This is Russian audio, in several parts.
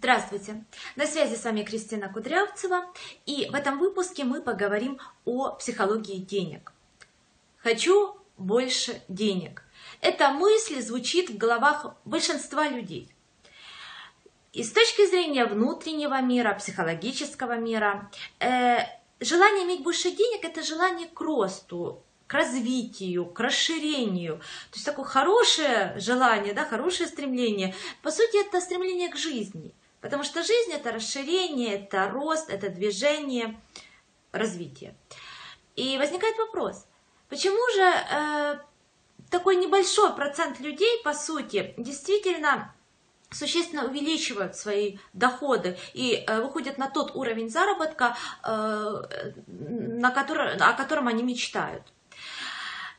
Здравствуйте! На связи с вами Кристина Кудрявцева, и в этом выпуске мы поговорим о психологии денег. Хочу больше денег. Эта мысль звучит в головах большинства людей. И с точки зрения внутреннего мира, психологического мира, э, желание иметь больше денег – это желание к росту, к развитию, к расширению. То есть такое хорошее желание, да, хорошее стремление. По сути, это стремление к жизни. Потому что жизнь это расширение, это рост, это движение, развитие. И возникает вопрос, почему же э, такой небольшой процент людей, по сути, действительно существенно увеличивают свои доходы и э, выходят на тот уровень заработка, э, на который, о котором они мечтают.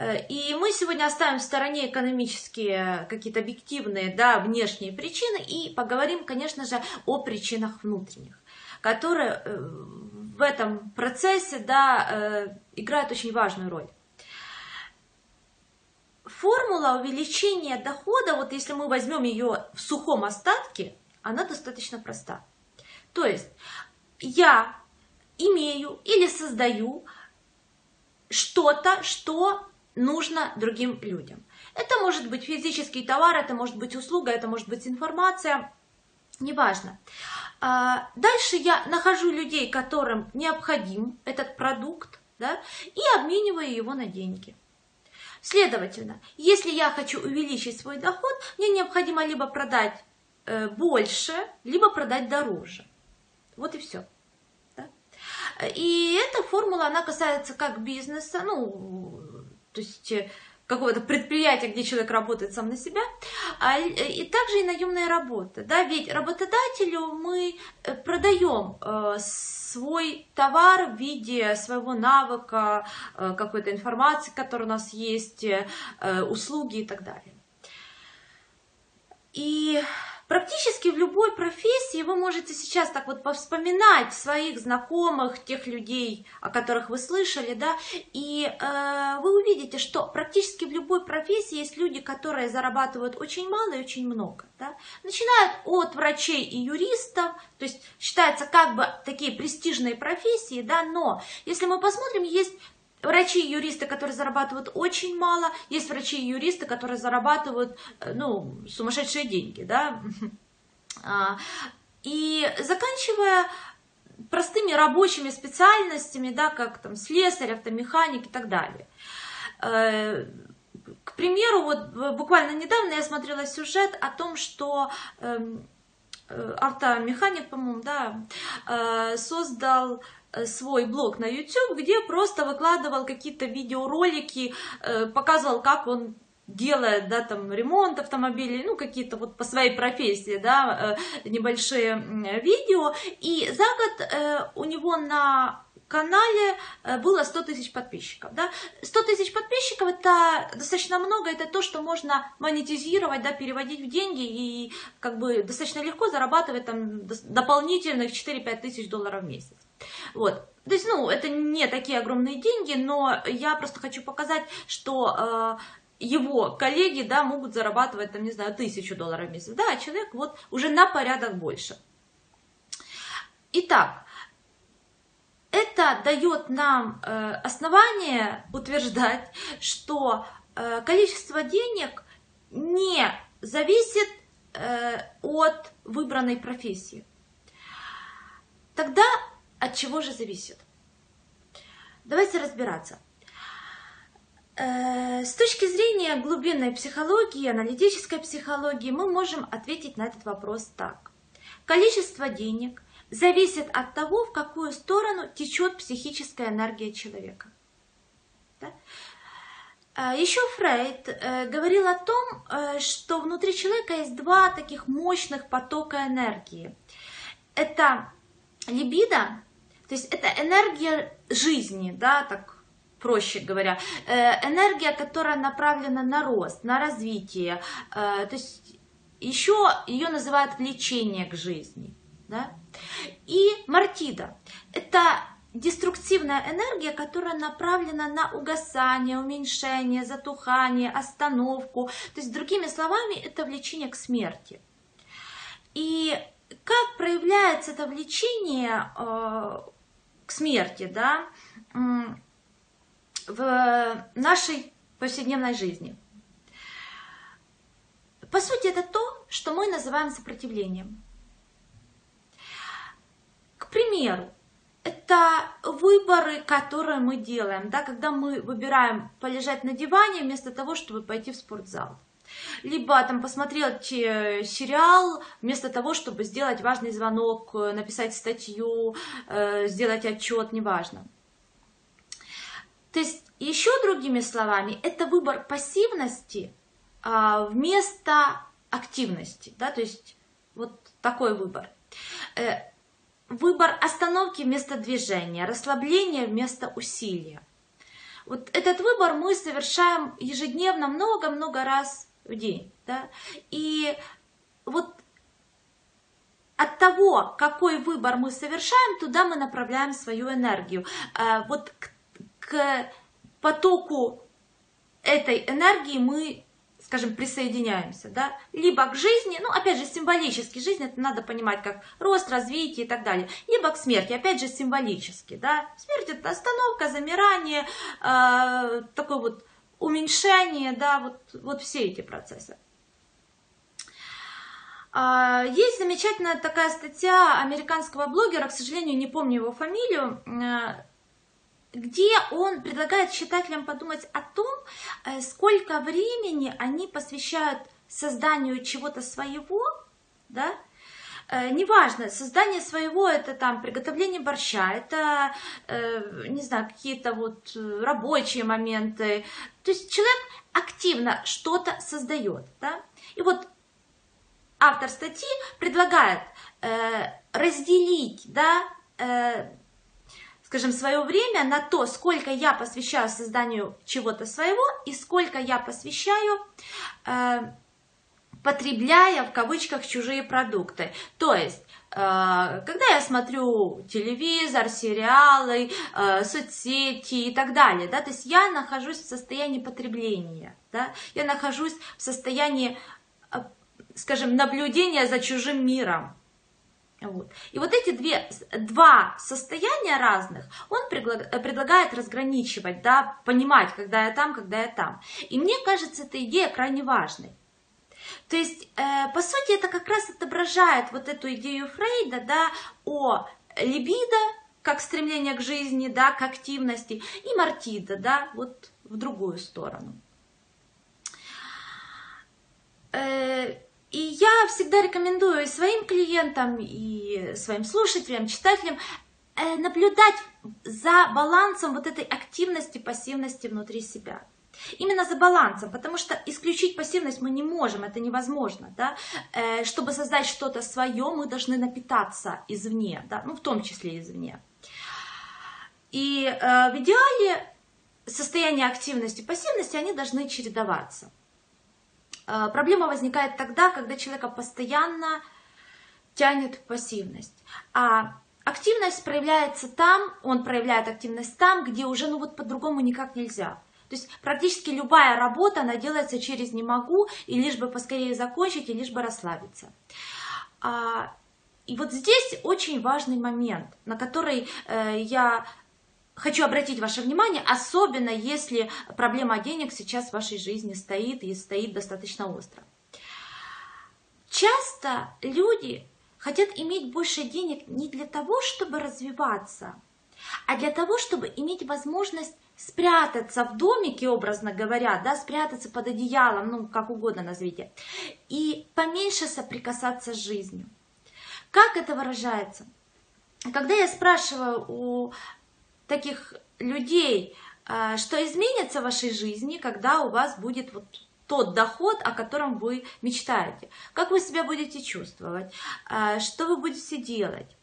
Э, и мы сегодня оставим в стороне экономические какие-то объективные, да, внешние причины и поговорим, конечно же, о причинах внутренних, которые э, в этом процессе, да, э, играют очень важную роль. Формула увеличения дохода, вот если мы возьмем ее в сухом остатке, она достаточно проста. То есть я имею или создаю что-то, что нужно другим людям. Это может быть физический товар, это может быть услуга, это может быть информация, неважно. А, дальше я нахожу людей, которым необходим этот продукт, да, и обмениваю его на деньги. Следовательно, если я хочу увеличить свой доход, мне необходимо либо продать э, больше, либо продать дороже. Вот и все. И эта формула, она касается как бизнеса, ну, то есть э, какого-то предприятия, где человек работает сам на себя, а, э, и также и наемная работа. Да? Ведь работодателю мы э, продаем свой товар в виде своего навыка, какой-то информации, которая у нас есть, услуги и так далее. И Практически в любой профессии вы можете сейчас так вот повспоминать своих знакомых, тех людей, о которых вы слышали, да, и э, вы увидите, что практически в любой профессии есть люди, которые зарабатывают очень мало и очень много, да, начинают от врачей и юристов, то есть считается как бы такие престижные профессии, да, но если мы посмотрим, есть врачи и юристы, которые зарабатывают очень мало, есть врачи и юристы, которые зарабатывают, э, ну, сумасшедшие деньги, да, а, и заканчивая простыми рабочими специальностями, да, как там слесарь, автомеханик и так далее. Э, к примеру, вот буквально недавно я смотрела сюжет о том, что эм, э, автомеханик, по-моему, да, создал Э, свой блог на YouTube, где просто выкладывал какие-то видеоролики, э, показывал, как он делает, да, там, ремонт автомобилей, ну, какие-то вот по своей профессии, да, э, небольшие видео, и за год у него на канале было 100 тысяч подписчиков. Да? 100 тысяч подписчиков это достаточно много, это то, что можно монетизировать, да, переводить в деньги и как бы достаточно легко зарабатывать там дополнительных 4-5 тысяч долларов в месяц. Вот. То есть, ну, это не такие огромные деньги, но я просто хочу показать, что э, его коллеги, да, могут зарабатывать, там, не знаю, тысячу долларов в месяц. Да, а человек вот уже на порядок больше. Итак, это дает нам э, основание утверждать, что э, количество денег не зависит от выбранной профессии. Тогда от чего же зависит? Давайте разбираться. Э, с точки зрения глубинной психологии, аналитической психологии, мы можем ответить на этот вопрос так. Количество денег зависит от того, в какую сторону течет психическая энергия человека. Да? А Еще Фрейд э, говорил о том, э, что внутри человека есть два таких мощных потока энергии. Это либидо то есть это энергия жизни, да, так проще говоря, э, энергия, которая направлена на рост, на развитие, э, то есть еще ее называют влечение к жизни. Да? И мартида – это деструктивная энергия, которая направлена на угасание, уменьшение, затухание, остановку. То есть, другими словами, это влечение к смерти. И как проявляется это влечение э, к смерти, да, в нашей повседневной жизни? По сути, это то, что мы называем сопротивлением. К примеру, это выборы, которые мы делаем, да, когда мы выбираем полежать на диване вместо того, чтобы пойти в спортзал. Либо там посмотреть э, сериал вместо того, чтобы сделать важный звонок, э, написать статью, э, сделать отчет, неважно. То есть, еще другими словами, это выбор пассивности а, вместо активности. Да? То есть, вот такой выбор выбор остановки вместо движения, расслабления вместо усилия. Вот этот выбор мы совершаем ежедневно много-много раз в день. Да? И вот от того, какой выбор мы совершаем, туда мы направляем свою энергию. А вот к, к потоку этой энергии мы скажем, присоединяемся, да, либо к жизни, ну, опять же, символически, жизнь это надо понимать как рост, развитие и так далее, либо к смерти, опять же, символически, да, смерть это остановка, замирание, э, такое вот уменьшение, да, вот, вот все эти процессы. А, есть замечательная такая статья американского блогера, к сожалению, не помню его фамилию, э, где он предлагает читателям подумать о том, э, сколько времени они посвящают созданию чего-то своего, да, неважно, создание своего, это там приготовление борща, это, э, не знаю, какие-то вот рабочие моменты. То есть человек активно что-то создает, да. И вот автор статьи предлагает разделить, да, скажем, свое время на то, сколько я посвящаю созданию чего-то своего и сколько я посвящаю, э, потребляя в кавычках чужие продукты. То есть э, когда я смотрю телевизор, сериалы, э, соцсети и так далее, да, то есть я нахожусь в состоянии потребления, да, я нахожусь в состоянии, э, скажем, наблюдения за чужим миром, вот. И вот эти две, два состояния разных он предлагает разграничивать, да, понимать, когда я там, когда я там. И мне кажется, эта идея крайне важной. То есть, э, по сути, это как раз отображает вот эту идею Фрейда, да, о либидо, как стремление к жизни, да, к активности, и мартида, да, вот в другую сторону. Э, и я всегда рекомендую своим клиентам, и своим слушателям, читателям э, наблюдать за балансом вот этой активности, пассивности внутри себя. Именно за балансом, потому что исключить пассивность мы не можем, это невозможно. Да? Э, чтобы создать что-то свое, мы должны напитаться извне, да? ну в том числе извне. И э, в идеале состояние активности, пассивности, они должны чередоваться. Э, проблема возникает тогда, когда человека постоянно тянет в пассивность. А активность проявляется там, он проявляет активность там, где уже ну вот по-другому никак нельзя. То есть практически любая работа, она делается через «не могу», и лишь бы поскорее закончить, и лишь бы расслабиться. А, и вот здесь очень важный момент, на который э, я хочу обратить ваше внимание, особенно если проблема денег сейчас в вашей жизни стоит и стоит достаточно остро. Часто люди хотят иметь больше денег не для того, чтобы развиваться, а для того, чтобы иметь возможность спрятаться в домике, образно говоря, да, спрятаться под одеялом, ну, как угодно назовите, и поменьше соприкасаться с жизнью. Как это выражается? Когда я спрашиваю у таких людей, а, что изменится в вашей жизни, когда у вас будет вот тот доход, о котором вы мечтаете. Как вы себя будете чувствовать, а, что вы будете делать.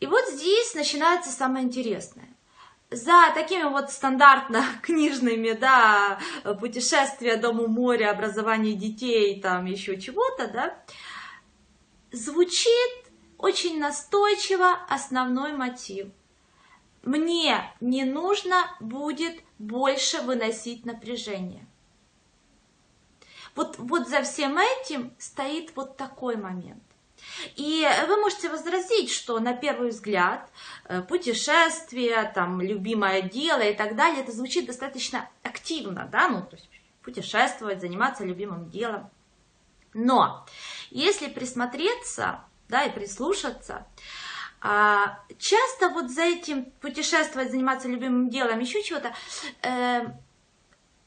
И вот здесь начинается самое интересное. За такими вот стандартно книжными, да, путешествия, дому, море, образование детей, там еще чего-то, да, звучит очень настойчиво основной мотив – мне не нужно будет больше выносить напряжение. Вот, вот за всем этим стоит вот такой момент. И вы можете возразить, что на первый взгляд э, путешествие, там, любимое дело и так далее, это звучит достаточно активно, да, ну, то есть путешествовать, заниматься любимым делом. Но если присмотреться, да, и прислушаться, а, часто вот за этим путешествовать, заниматься любимым делом, еще чего-то, э,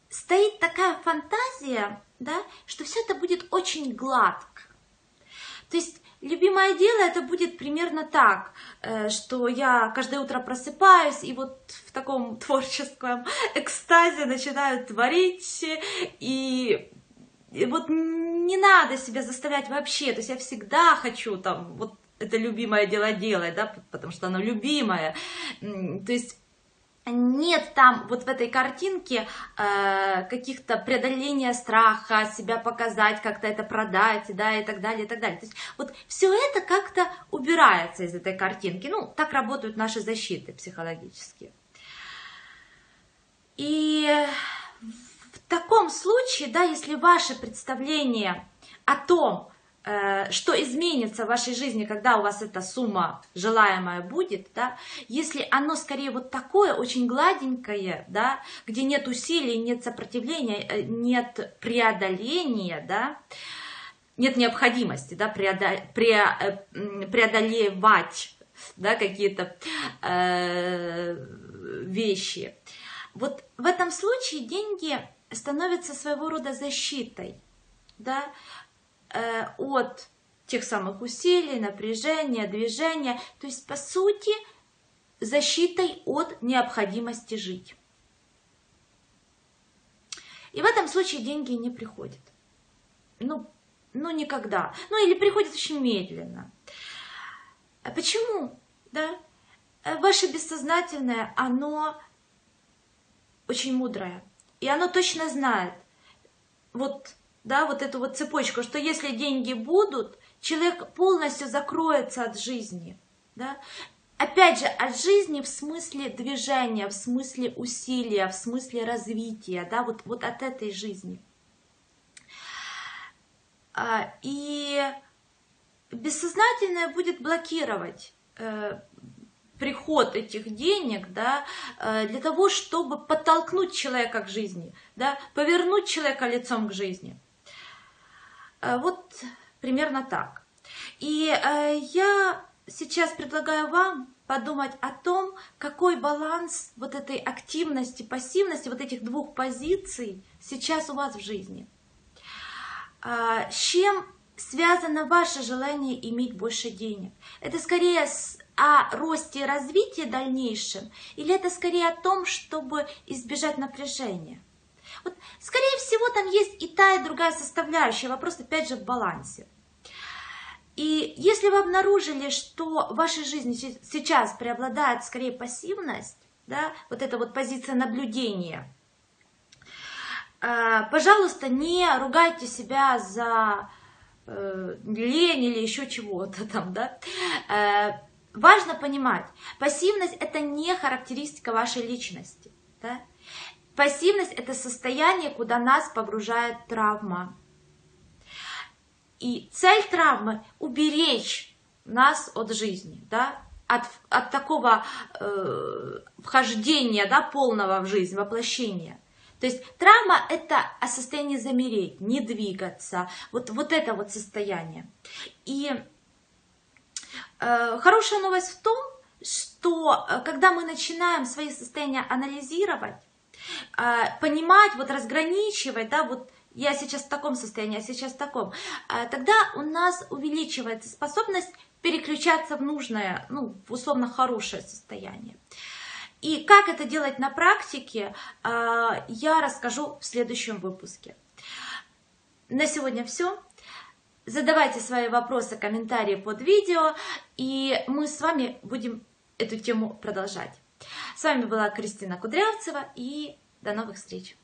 стоит такая фантазия, да, что все это будет очень гладко. То есть любимое дело это будет примерно так, э, что я каждое утро просыпаюсь и вот в таком творческом экстазе начинаю творить и и вот не надо себя заставлять вообще, то есть я всегда хочу там вот это любимое дело делать, да, потому что оно любимое, то есть нет там вот в этой картинке э, каких-то преодоления страха, себя показать, как-то это продать, да, и так далее, и так далее. То есть вот все это как-то убирается из этой картинки. Ну, так работают наши защиты психологические. И в таком случае, да, если ваше представление о том, что изменится в вашей жизни, когда у вас эта сумма желаемая будет, да, если оно скорее вот такое, очень гладенькое, да, где нет усилий, нет сопротивления, э, нет преодоления, да, нет необходимости, да, э, преодолевать, да, какие-то э, вещи. Вот в этом случае деньги становятся своего рода защитой, да, Э, от тех самых усилий, напряжения, движения. То есть, по сути, защитой от необходимости жить. И в этом случае деньги не приходят. Ну, ну никогда. Ну или приходят очень медленно. А почему? Да? Э, ваше бессознательное, оно очень мудрое. И оно точно знает, вот да, вот эту вот цепочку, что если деньги будут, человек полностью закроется от жизни, да. Опять же, от жизни в смысле движения, в смысле усилия, в смысле развития, да, вот, вот от этой жизни. А, и бессознательное будет блокировать э, приход этих денег, да, э, для того, чтобы подтолкнуть человека к жизни, да, повернуть человека лицом к жизни. Э, вот примерно так. И э, я сейчас предлагаю вам подумать о том, какой баланс вот этой активности, пассивности, вот этих двух позиций сейчас у вас в жизни. А, с чем связано ваше желание иметь больше денег? Это скорее о росте и развитии дальнейшем, или это скорее о том, чтобы избежать напряжения? Вот, скорее всего, там есть и та, и другая составляющая. Вопрос, опять же, в балансе. И если вы обнаружили, что в вашей жизни сейчас преобладает скорее пассивность, да, вот эта вот позиция наблюдения, э, пожалуйста, не ругайте себя за э, лень или еще чего-то там, да. Э, важно понимать, пассивность это не характеристика вашей личности, да. Пассивность – это состояние, куда нас погружает травма. И цель травмы – уберечь нас от жизни, да, от, от такого э, вхождения да, полного в жизнь, воплощения. То есть травма – это о состоянии замереть, не двигаться, вот, вот это вот состояние. И э, хорошая новость в том, что э, когда мы начинаем свои состояния анализировать, понимать, вот разграничивать, да, вот я сейчас в таком состоянии, а сейчас в таком, а, тогда у нас увеличивается способность переключаться в нужное, ну, условно хорошее состояние. И как это делать на практике, а, я расскажу в следующем выпуске. На сегодня все. Задавайте свои вопросы, комментарии под видео, и мы с вами будем эту тему продолжать. С вами была Кристина Кудрявцева и до новых встреч!